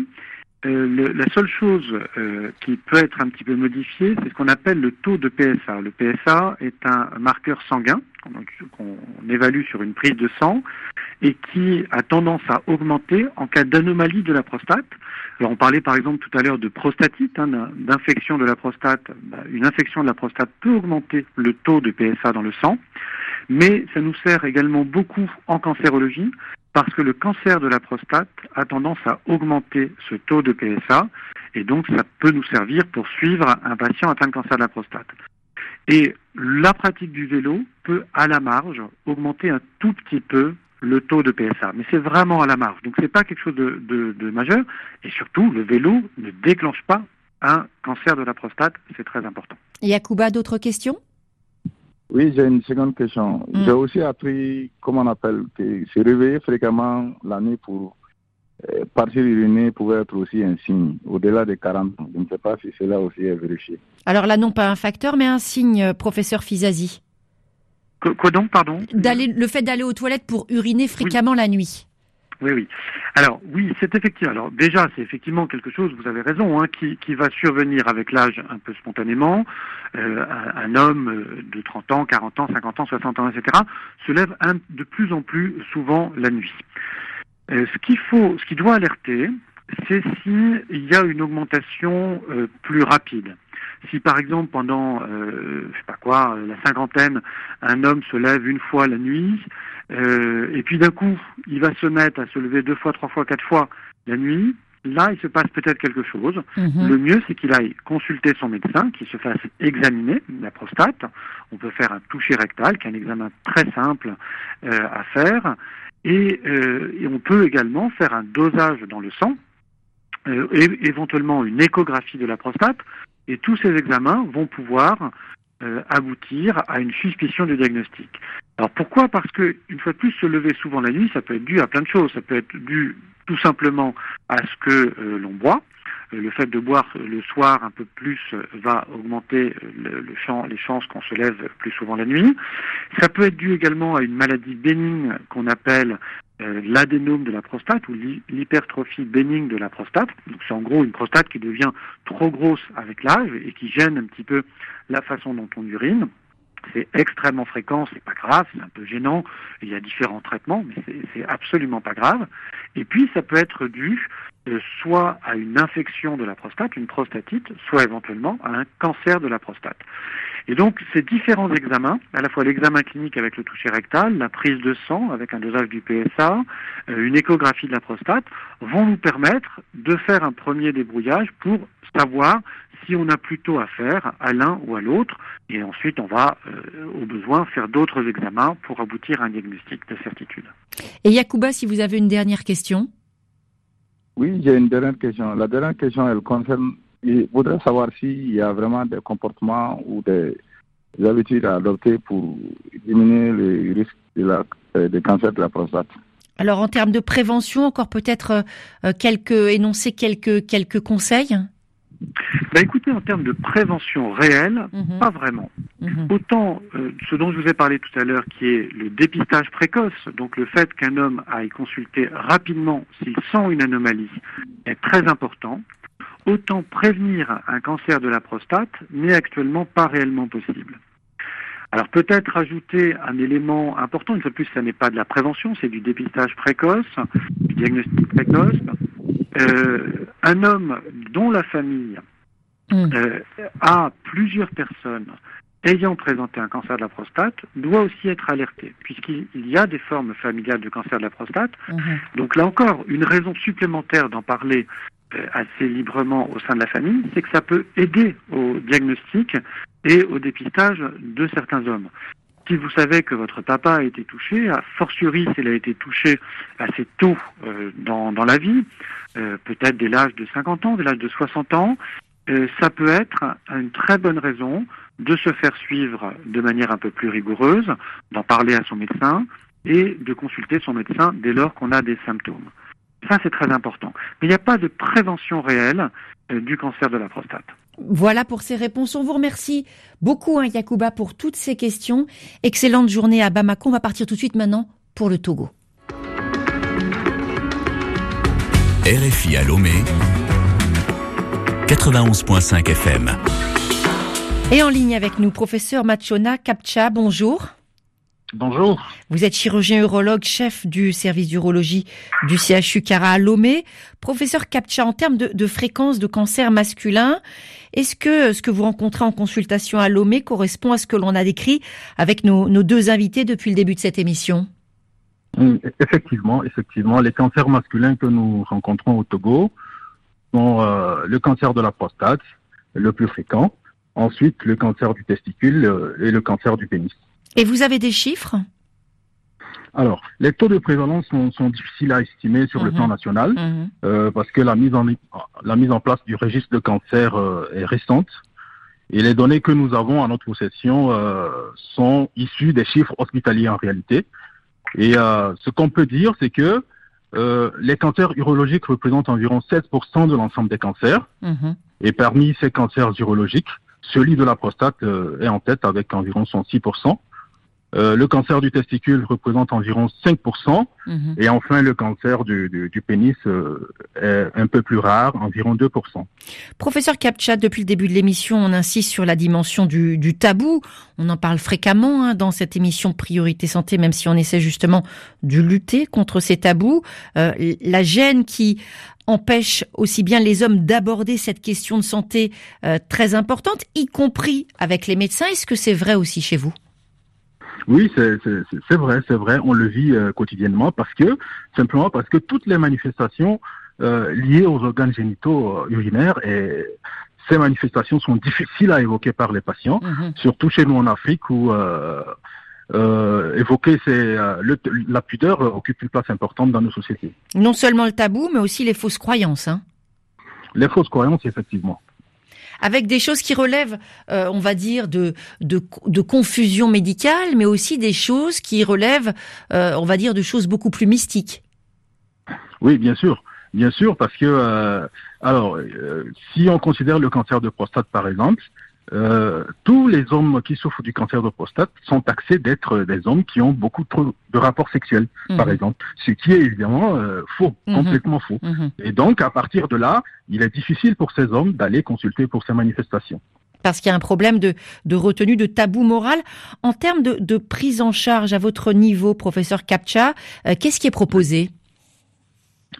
D: Euh, le- la seule chose euh, qui peut être un petit peu modifiée, c'est ce qu'on appelle le taux de PSA. Le PSA est un marqueur sanguin qu'on évalue sur une prise de sang et qui a tendance à augmenter en cas d'anomalie de la prostate. Alors on parlait par exemple tout à l'heure de prostatite, hein, d'infection de la prostate. Bah, une infection de la prostate peut augmenter le taux de PSA dans le sang, mais ça nous sert également beaucoup en cancérologie parce que le cancer de la prostate a tendance à augmenter ce taux de PSA et donc ça peut nous servir pour suivre un patient atteint de cancer de la prostate. Et la pratique du vélo peut à la marge augmenter un tout petit peu le taux de PSA, mais c'est vraiment à la marge. Donc c'est pas quelque chose de, majeur et surtout le vélo ne déclenche pas un cancer de la prostate, c'est très important.
C: Yacouba, d'autres questions?
J: Oui, j'ai une seconde question.
C: Mm.
J: J'ai aussi appris, comment on appelle, que se réveiller fréquemment la nuit pour euh, partir uriner pouvait être aussi un signe, au-delà des 40 ans. Je ne sais pas si cela aussi est vérifié.
C: Alors là, non pas un facteur, mais un signe, euh, professeur Fizazi.
D: Qu- Quoi donc, pardon?
C: D'aller, le fait d'aller aux toilettes pour uriner fréquemment la nuit.
D: Oui, oui. Alors, oui, c'est effectivement. Alors, déjà, c'est effectivement quelque chose, vous avez raison, hein, qui, qui va survenir avec l'âge un peu spontanément. Euh, un, homme euh, de 30 ans, 40 ans, 50 ans, 60 ans, etc., se lève de plus en plus souvent la nuit. Euh, ce qu'il faut, ce qui doit alerter, c'est s'il y a une augmentation plus rapide. Si par exemple pendant, euh, je sais pas quoi, la cinquantaine, un homme se lève une fois la nuit, euh, et puis d'un coup, il va se mettre à se lever deux fois, trois fois, quatre fois la nuit, là, il se passe peut-être quelque chose.
C: Mhm.
D: Le mieux, c'est qu'il aille consulter son médecin, qu'il se fasse examiner la prostate. On peut faire un toucher rectal, qui est un examen très simple euh, à faire. Et, euh, et on peut également faire un dosage dans le sang, et éventuellement une échographie de la prostate. Et tous ces examens vont pouvoir euh, aboutir à une suspicion du diagnostic. Alors pourquoi? Parce que une fois de plus, se lever souvent la nuit, ça peut être dû à plein de choses. Ça peut être dû tout simplement à ce que euh, l'on boit. Euh, Le fait de boire le soir un peu plus va augmenter les chances qu'on se lève plus souvent la nuit. Ça peut être dû également à une maladie bénigne qu'on appelle euh, l'adénome de la prostate ou l'hy- l'hypertrophie bénigne de la prostate. Donc c'est en gros une prostate qui devient trop grosse avec l'âge et qui gêne un petit peu la façon dont on urine. C'est extrêmement fréquent, c'est pas grave, c'est un peu gênant. Il y a différents traitements, mais c'est- c'est absolument pas grave. Et puis ça peut être dû euh, soit à une infection de la prostate, une prostatite, soit éventuellement à un cancer de la prostate. Et donc ces différents examens, à la fois l'examen clinique avec le toucher rectal, la prise de sang avec un dosage du PSA, euh, une échographie de la prostate, vont nous permettre de faire un premier débrouillage pour savoir si on a plutôt affaire à l'un ou à l'autre, et ensuite on va euh, au besoin faire d'autres examens pour aboutir à un diagnostic de certitude.
C: Et Yacouba, si vous avez une dernière question?
J: Oui, j'ai une dernière question. La dernière question, elle concerne. Je voudrais savoir s'il y a vraiment des comportements ou des, des habitudes à adopter pour diminuer les risques de la, euh, des cancers de la prostate.
C: Alors en termes de prévention, encore peut-être euh, euh, quelques énoncer quelques quelques conseils?
D: Bah écoutez, en termes de prévention réelle,
C: Mhm.
D: pas vraiment.
C: Mhm.
D: Autant euh, ce dont je vous ai parlé tout à l'heure, qui est le dépistage précoce, donc le fait qu'un homme aille consulter rapidement s'il sent une anomalie, est très important. Autant prévenir un cancer de la prostate n'est actuellement pas réellement possible. Alors peut-être ajouter un élément important, une fois de plus, ça n'est pas de la prévention, c'est du dépistage précoce, du diagnostic précoce. Euh, un homme dont la famille
C: Mm.
D: euh, a plusieurs personnes ayant présenté un cancer de la prostate doit aussi être alerté, puisqu'il il y a des formes familiales de cancer de la prostate.
C: Mhm.
D: Donc là encore, une raison supplémentaire d'en parler assez librement au sein de la famille, c'est que ça peut aider au diagnostic et au dépistage de certains hommes. Si vous savez que votre papa a été touché, a fortiori s'il a été touché assez tôt euh, dans, dans la vie, euh, peut-être dès l'âge de 50 ans, dès l'âge de 60 ans, euh, ça peut être une très bonne raison de se faire suivre de manière un peu plus rigoureuse, d'en parler à son médecin et de consulter son médecin dès lors qu'on a des symptômes. Ça, c'est très important. Mais il n'y a pas de prévention réelle euh, du cancer de la prostate.
C: Voilà pour ces réponses. On vous remercie beaucoup, hein, Yacouba, pour toutes ces questions. Excellente journée à Bamako. On va partir tout de suite maintenant pour le Togo.
B: RFI à Lomé 91.5 FM.
C: Et en ligne avec nous, professeur Machona Kapcha, bonjour.
K: Bonjour.
C: Vous êtes chirurgien urologue, chef du service d'urologie du CHU Cara à Lomé. Professeur Kapcha, en termes de, de fréquence de cancer masculin, est-ce que ce que vous rencontrez en consultation à Lomé correspond à ce que l'on a décrit avec nos, nos deux invités depuis le début de cette émission?
K: Effectivement, effectivement, les cancers masculins que nous rencontrons au Togo sont euh, le cancer de la prostate, le plus fréquent, ensuite le cancer du testicule euh, et le cancer du pénis.
C: Et vous avez des chiffres?
K: Alors, les taux de prévalence sont, sont difficiles à estimer sur le
C: Mhm.
K: plan national
C: Mhm.
K: euh, parce que la mise en la mise en place du registre de cancer euh, est récente et les données que nous avons à notre possession euh, sont issues des chiffres hospitaliers en réalité. Et ce qu'on peut dire, c'est que les cancers urologiques représentent environ 16% de l'ensemble des cancers.
C: Mhm.
K: Et parmi ces cancers urologiques, celui de la prostate est en tête avec environ 106%. Euh, le cancer du testicule représente environ 5%. Mhm. Et enfin, le cancer du, du, pénis euh, est un peu plus rare, environ 2%.
C: Professeur Captcha, depuis le début de l'émission, on insiste sur la dimension du, du tabou. On en parle fréquemment hein, dans cette émission Priorité Santé, même si on essaie justement de lutter contre ces tabous. Euh, la gêne qui empêche aussi bien les hommes d'aborder cette question de santé très importante, y compris avec les médecins. Est-ce que c'est vrai aussi chez vous?
K: Oui, c'est vrai, c'est vrai, on le vit euh, quotidiennement parce que, simplement parce que toutes les manifestations euh, liées aux organes génitaux euh, urinaires et ces manifestations sont difficiles à évoquer par les patients, mhm. surtout chez nous en Afrique où évoquer la pudeur occupe une place importante dans nos sociétés.
C: Non seulement le tabou, mais aussi les fausses croyances. Hein.
K: Les fausses croyances, effectivement
C: avec des choses qui relèvent, euh, on va dire, de, de, confusion médicale, mais aussi des choses qui relèvent, euh, on va dire, de choses beaucoup plus mystiques.
K: Oui, bien sûr. Bien sûr, parce que, euh, alors, si on considère le cancer de prostate, par exemple, euh, tous les hommes qui souffrent du cancer de prostate sont taxés d'être des hommes qui ont beaucoup trop de rapports sexuels, par mhm. exemple, ce qui est évidemment euh, faux, mhm. complètement faux. Mhm. Et donc, à partir de là, il est difficile pour ces hommes d'aller consulter pour ces manifestations.
C: Parce qu'il y a un problème de, de, retenue, de tabou moral. En termes de, de, prise en charge à votre niveau, professeur Captcha, euh, qu'est-ce qui est proposé?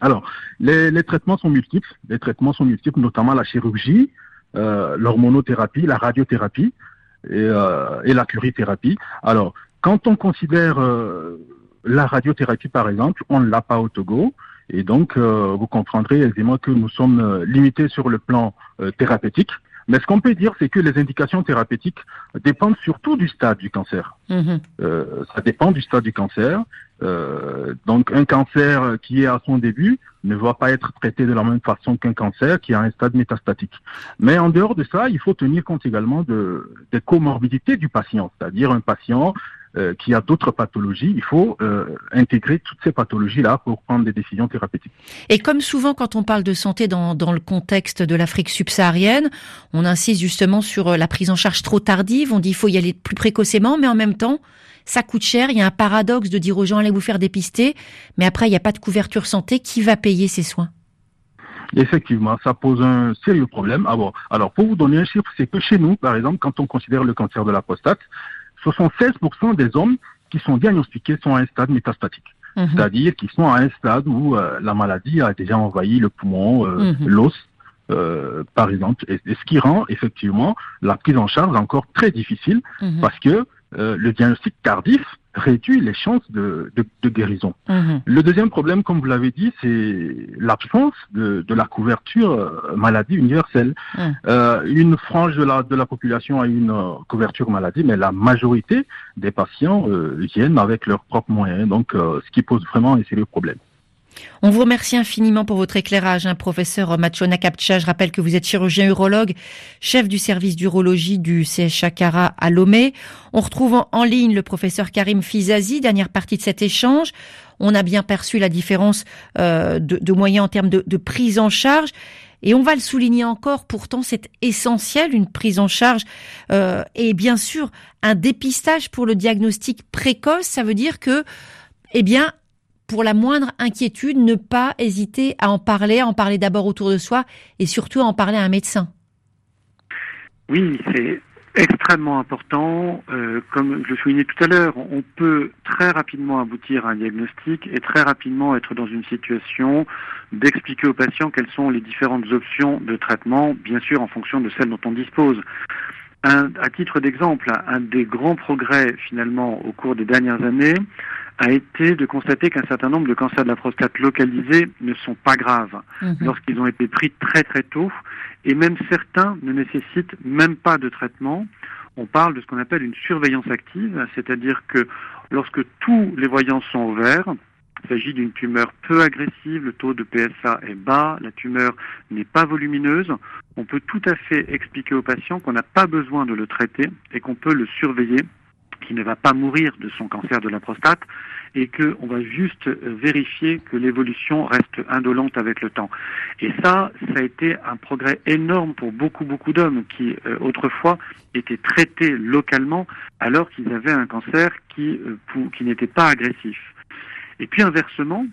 K: Alors, les, les, traitements sont multiples. Les traitements sont multiples, notamment la chirurgie, euh, l'hormonothérapie, la radiothérapie et, euh, et la curithérapie. Alors, quand on considère euh, la radiothérapie, par exemple, on ne l'a pas au Togo. Et donc, euh, vous comprendrez aisément que nous sommes limités sur le plan thérapeutique. Mais ce qu'on peut dire, c'est que les indications thérapeutiques dépendent surtout du stade du cancer. Mhm. Euh, ça dépend du stade du cancer. Euh, donc un cancer qui est à son début ne va pas être traité de la même façon qu'un cancer qui a un stade métastatique. Mais en dehors de ça, il faut tenir compte également de, des comorbidités du patient, c'est-à-dire un patient euh, qui a d'autres pathologies, il faut euh, intégrer toutes ces pathologies-là pour prendre des décisions thérapeutiques.
C: Et comme souvent quand on parle de santé dans, dans le contexte de l'Afrique subsaharienne, on insiste justement sur euh, la prise en charge trop tardive, on dit il faut y aller plus précocement, mais en même temps, ça coûte cher, il y a un paradoxe de dire aux gens allez vous faire dépister, mais après il n'y a pas de couverture santé, qui va payer ces soins?
K: Effectivement, ça pose un sérieux problème. Alors, ah alors pour vous donner un chiffre, c'est que chez nous, par exemple, quand on considère le cancer de la prostate, 76% des hommes qui sont diagnostiqués sont à un stade métastatique. Mhm. C'est-à-dire qu'ils sont à un stade où euh, la maladie a déjà envahi le poumon, euh, mhm. l'os, euh, par exemple, et, ce qui rend effectivement la prise en charge encore très difficile mhm. parce que le diagnostic tardif réduit les chances de, de, guérison. Mhm. Le deuxième problème, comme vous l'avez dit, c'est l'absence de, de, la couverture euh, maladie universelle. Mhm. Euh, une frange de la, de la population a une euh, couverture maladie, mais la majorité des patients viennent avec leurs propres moyens, donc ce qui pose vraiment un sérieux problème.
C: On vous remercie infiniment pour votre éclairage, hein, professeur Machona Kapcha. Je rappelle que vous êtes chirurgien urologue, chef du service d'urologie du CHA Cara à Lomé. On retrouve en, ligne le professeur Karim Fizazi, dernière partie de cet échange. On a bien perçu la différence euh, de, moyens en termes de, prise en charge. Et on va le souligner encore, pourtant c'est essentiel, une prise en charge euh, et bien sûr un dépistage pour le diagnostic précoce. Ça veut dire que, eh bien, pour la moindre inquiétude, ne pas hésiter à en parler, à en parler d'abord autour de soi et surtout à en parler à un médecin.
D: Oui, c'est extrêmement important. Euh, comme je le soulignais tout à l'heure, on peut très rapidement aboutir à un diagnostic et très rapidement être dans une situation d'expliquer aux patients quelles sont les différentes options de traitement, bien sûr en fonction de celles dont on dispose. À titre d'exemple, un des grands progrès finalement au cours des dernières années a été de constater qu'un certain nombre de cancers de la prostate localisés ne sont pas graves mhm. lorsqu'ils ont été pris très très tôt et même certains ne nécessitent même pas de traitement. On parle de ce qu'on appelle une surveillance active, c'est-à-dire que lorsque tous les voyants sont ouverts, il s'agit d'une tumeur peu agressive, le taux de PSA est bas, la tumeur n'est pas volumineuse. On peut tout à fait expliquer au patient qu'on n'a pas besoin de le traiter et qu'on peut le surveiller qui ne va pas mourir de son cancer de la prostate et qu'on va juste vérifier que l'évolution reste indolente avec le temps. Et ça, ça a été un progrès énorme pour beaucoup, beaucoup d'hommes qui, euh, autrefois, étaient traités localement alors qu'ils avaient un cancer qui, euh, qui n'était pas agressif. Et puis inversement,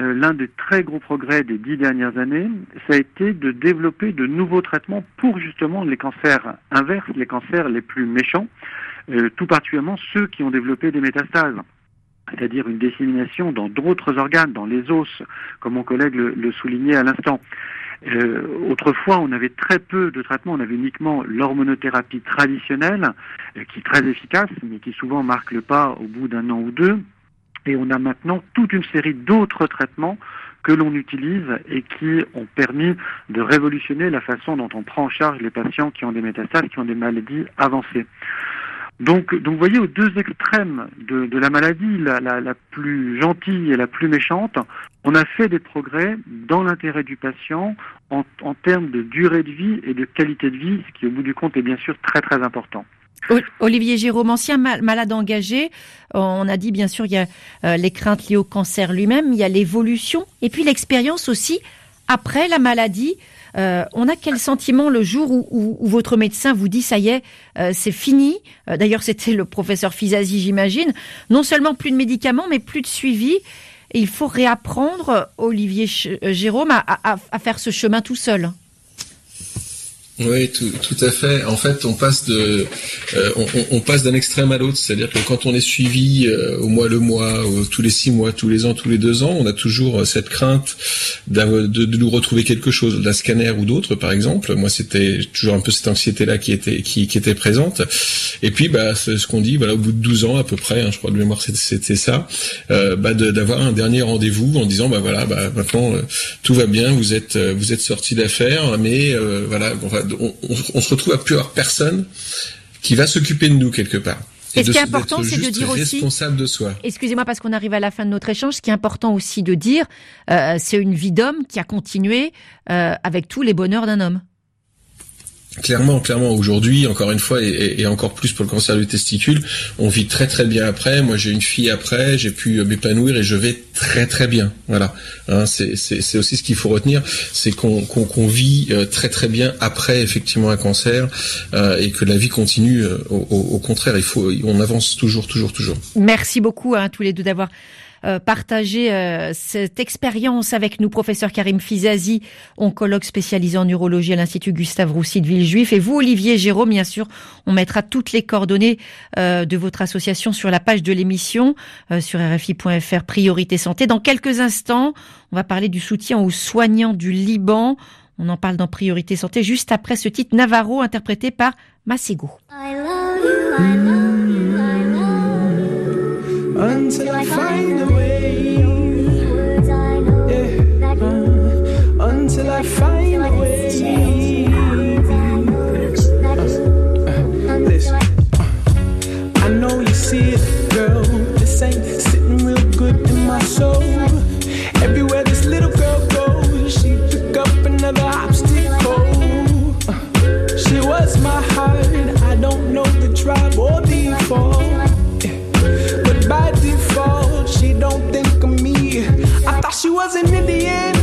D: euh, l'un des très gros progrès des dix dernières années, ça a été de développer de nouveaux traitements pour justement les cancers inverses, les cancers les plus méchants, tout particulièrement ceux qui ont développé des métastases c'est-à-dire une dissémination dans d'autres organes, dans les os, comme mon collègue le, soulignait à l'instant. Euh, autrefois, on avait très peu de traitements, on avait uniquement l'hormonothérapie traditionnelle, euh, qui est très efficace, mais qui souvent marque le pas au bout d'un an ou deux. Et on a maintenant toute une série d'autres traitements que l'on utilise et qui ont permis de révolutionner la façon dont on prend en charge les patients qui ont des métastases, qui ont des maladies avancées. Donc, donc vous voyez, aux deux extrêmes de, la maladie, la, plus gentille et la plus méchante, on a fait des progrès dans l'intérêt du patient en, en termes de durée de vie et de qualité de vie, ce qui au bout du compte est bien sûr très très important.
C: Olivier Jérôme, ancien malade engagé, on a dit bien sûr il y a euh, les craintes liées au cancer lui-même, il y a l'évolution et puis l'expérience aussi après la maladie. Euh, on a quel sentiment le jour où, votre médecin vous dit ça y est, euh, c'est fini euh, D'ailleurs, [LAUGHS] c'était le professeur Fizazi, j'imagine. Non seulement plus de médicaments, mais plus de suivi. Il faut réapprendre, Olivier Jérôme, à faire ce chemin tout seul.
E: Oui, tout, tout, à fait. En fait, on passe de, euh, on, on, passe d'un extrême à l'autre. C'est-à-dire que quand on est suivi euh, au mois le mois, tous les six mois, tous les ans, tous les deux ans, on a toujours euh, cette crainte de, de, nous retrouver quelque chose, d'un scanner ou d'autre, par exemple. Moi, c'était toujours un peu cette anxiété-là qui était, qui, qui, était présente. Et puis, bah, ce qu'on dit, voilà, au bout de 12 ans à peu près, hein, je crois de mémoire c'était ça, euh, bah, d'avoir un dernier rendez-vous en disant, bah voilà, bah, maintenant tout va bien, vous êtes, vous êtes sorti d'affaires, mais voilà, on, se retrouve à plus avoir personne qui va s'occuper de nous quelque part.
C: Et, ce qui est important, c'est de dire
E: aussi, responsable de soi.
C: Excusez-moi parce qu'on arrive à la fin de notre échange. Ce qui est important aussi de dire, euh, c'est une vie d'homme qui a continué euh, avec tous les bonheurs d'un homme.
E: Clairement, clairement, aujourd'hui, encore une fois, et, encore plus pour le cancer du testicule, on vit très très bien après. Moi, j'ai une fille après, j'ai pu m'épanouir et je vais très très bien. Voilà, hein, c'est aussi ce qu'il faut retenir, c'est qu'on vit euh, très très bien après effectivement un cancer euh, et que la vie continue. Euh, au, contraire, il faut, on avance toujours, toujours, toujours.
C: Merci beaucoup à hein, tous les deux d'avoir euh, partager euh, cette expérience avec nous, professeur Karim Fizazi, oncologue spécialisé en neurologie à l'Institut Gustave Roussy de Villejuif. Et vous, Olivier Jérôme, bien sûr, on mettra toutes les coordonnées euh, de votre association sur la page de l'émission, sur rfi.fr, Priorité Santé. Dans quelques instants, on va parler du soutien aux soignants du Liban. On en parle dans Priorité Santé juste après ce titre Navarro interprété par I find soul. Everywhere this little girl goes, she up another obstacle. She was my heart. I don't know the tribe or the but by default. She don't think of me. I thought she was an Indian.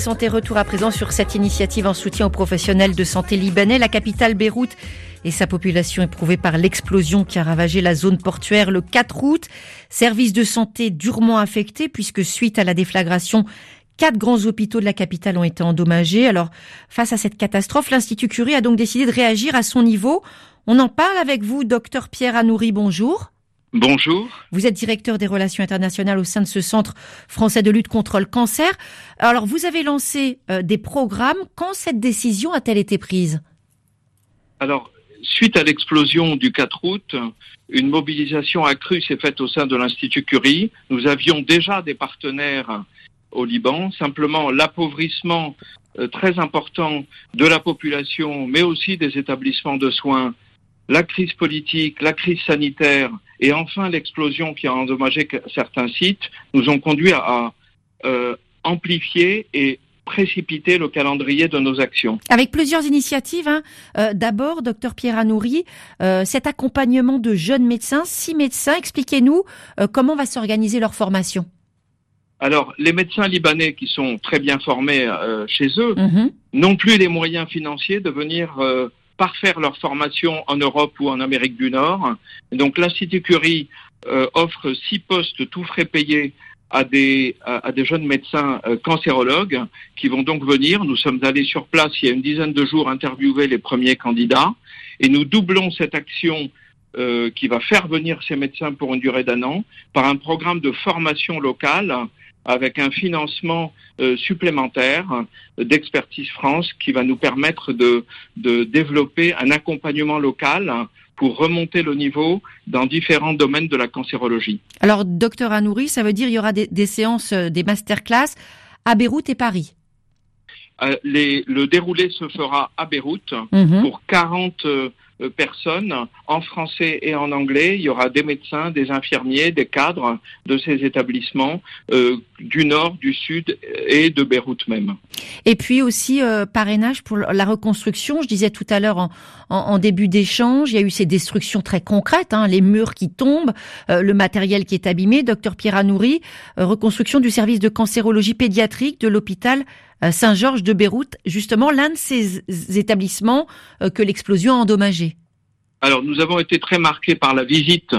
C: Santé retour à présent sur cette initiative en soutien aux professionnels de santé libanais. La capitale Beyrouth et sa population éprouvée par l'explosion qui a ravagé la zone portuaire le 4 août. Services de santé durement affectés puisque suite à la déflagration, Quatre grands hôpitaux de la capitale ont été endommagés. Alors, face à cette catastrophe, l'Institut Curie a donc décidé de réagir à son niveau. On en parle avec vous, docteur Pierre Anouri, bonjour.
L: Bonjour.
C: Vous êtes directeur des relations internationales au sein de ce Centre français de lutte contre le cancer. Alors, vous avez lancé euh, des programmes. Quand cette décision a-t-elle été prise?
L: Alors, suite à l'explosion du 4 août, une mobilisation accrue s'est faite au sein de l'Institut Curie. Nous avions déjà des partenaires au Liban. Simplement, l'appauvrissement euh, très important de la population, mais aussi des établissements de soins, la crise politique, la crise sanitaire et enfin l'explosion qui a endommagé certains sites nous ont conduit à, euh, amplifier et précipiter le calendrier de nos actions.
C: Avec plusieurs initiatives. Hein. Euh, d'abord, docteur Pierre Anouri, cet accompagnement de jeunes médecins, six médecins, expliquez-nous comment va s'organiser leur formation.
L: Alors, les médecins libanais qui sont très bien formés euh, chez eux mhm. n'ont plus les moyens financiers de venir euh, parfaire leur formation en Europe ou en Amérique du Nord. donc, l'Institut Curie euh, offre six postes tout frais payés à des, à, des jeunes médecins cancérologues qui vont donc venir. Nous sommes allés sur place il y a une dizaine de jours interviewer les premiers candidats et nous doublons cette action qui va faire venir ces médecins pour une durée d'un an par un programme de formation locale avec un financement euh, supplémentaire d'Expertise France qui va nous permettre de, de développer un accompagnement local pour remonter le niveau dans différents domaines de la cancérologie.
C: Alors, docteur Anouri, ça veut dire qu'il y aura des, séances, euh, des masterclass à Beyrouth et Paris
L: euh, les, Le déroulé se fera à Beyrouth mhm. pour 40 euh, personnes en français et en anglais. Il y aura des médecins, des infirmiers, des cadres de ces établissements euh, du nord, du sud et de Beyrouth même.
C: Et puis aussi euh, parrainage pour la reconstruction. Je disais tout à l'heure en, début d'échange, il y a eu ces destructions très concrètes, hein, les murs qui tombent, le matériel qui est abîmé. Docteur Pierre Anouri, reconstruction du service de cancérologie pédiatrique de l'hôpital euh, Saint-Georges de Beyrouth, justement l'un de ces établissements euh, que l'explosion a endommagé.
L: Alors nous avons été très marqués par la visite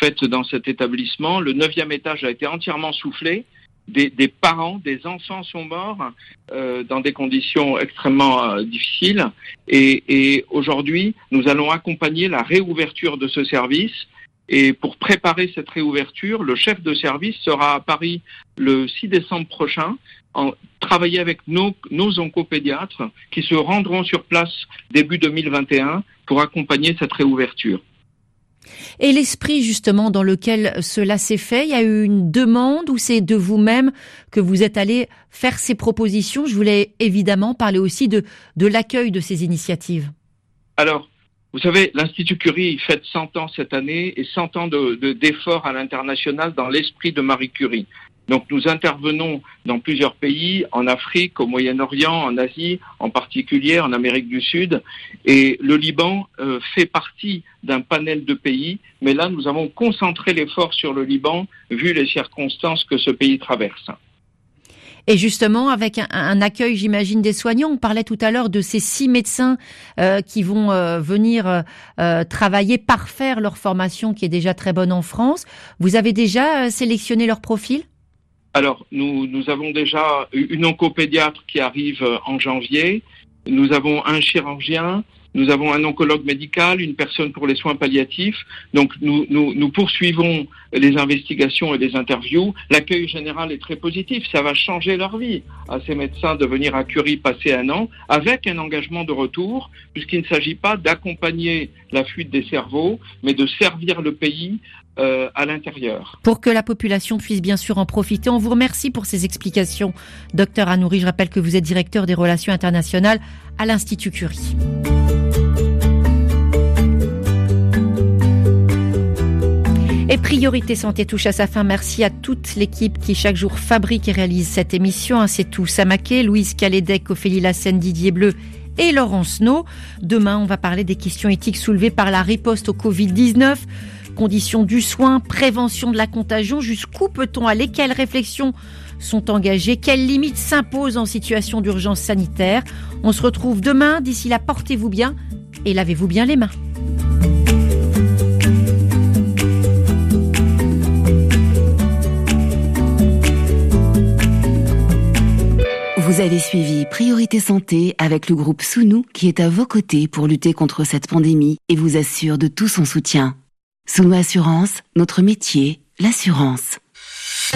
L: faite dans cet établissement. Le neuvième étage a été entièrement soufflé. Des, parents, des enfants sont morts euh, dans des conditions extrêmement difficiles. Et aujourd'hui, nous allons accompagner la réouverture de ce service. Et pour préparer cette réouverture, le chef de service sera à Paris le 6 décembre prochain en, travailler avec nos, nos oncopédiatres qui se rendront sur place début 2021 pour accompagner cette réouverture.
C: Et l'esprit justement dans lequel cela s'est fait, il y a eu une demande ou c'est de vous-même que vous êtes allé faire ces propositions? Je voulais évidemment parler aussi de, de l'accueil de ces initiatives.
L: Alors, vous savez, l'Institut Curie fête 100 ans cette année et 100 ans d'efforts de, à l'international dans l'esprit de Marie Curie. Donc nous intervenons dans plusieurs pays, en Afrique, au Moyen-Orient, en Asie, en particulier en Amérique du Sud. Et le Liban euh, fait partie d'un panel de pays, mais là nous avons concentré l'effort sur le Liban vu les circonstances que ce pays traverse.
C: Et justement, avec un, accueil, j'imagine, des soignants. On parlait tout à l'heure de ces six médecins euh, qui vont euh, venir travailler, parfaire leur formation qui est déjà très bonne en France. Vous avez déjà sélectionné leur profil?
L: Alors, nous, nous avons déjà une oncopédiatre qui arrive euh, en janvier. Nous avons un chirurgien, nous avons un oncologue médical, une personne pour les soins palliatifs. Donc nous, nous, nous poursuivons les investigations et les interviews. L'accueil général est très positif. Ça va changer leur vie à ces médecins de venir à Curie passer un an avec un engagement de retour, puisqu'il ne s'agit pas d'accompagner la fuite des cerveaux, mais de servir le pays euh, à l'intérieur.
C: Pour que la population puisse bien sûr en profiter, on vous remercie pour ces explications. Docteur Anouri, je rappelle que vous êtes directeur des relations internationales à l'Institut Curie. Et Priorité Santé touche à sa fin. Merci à toute l'équipe qui chaque jour fabrique et réalise cette émission. C'est tout. Samaké, Louise Calédec, Ophélie Lassen, Didier Bleu et Laurence No. Demain, on va parler des questions éthiques soulevées par la riposte au Covid-19 conditions du soin, prévention de la contagion, jusqu'où peut-on aller Quelles réflexions sont engagées Quelles limites s'imposent en situation d'urgence sanitaire On se retrouve demain. D'ici là, portez-vous bien et lavez-vous bien les mains.
A: Vous avez suivi Priorité Santé avec le groupe Sounou qui est à vos côtés pour lutter contre cette pandémie et vous assure de tout son soutien. Sous nos assurances, notre métier, l'assurance.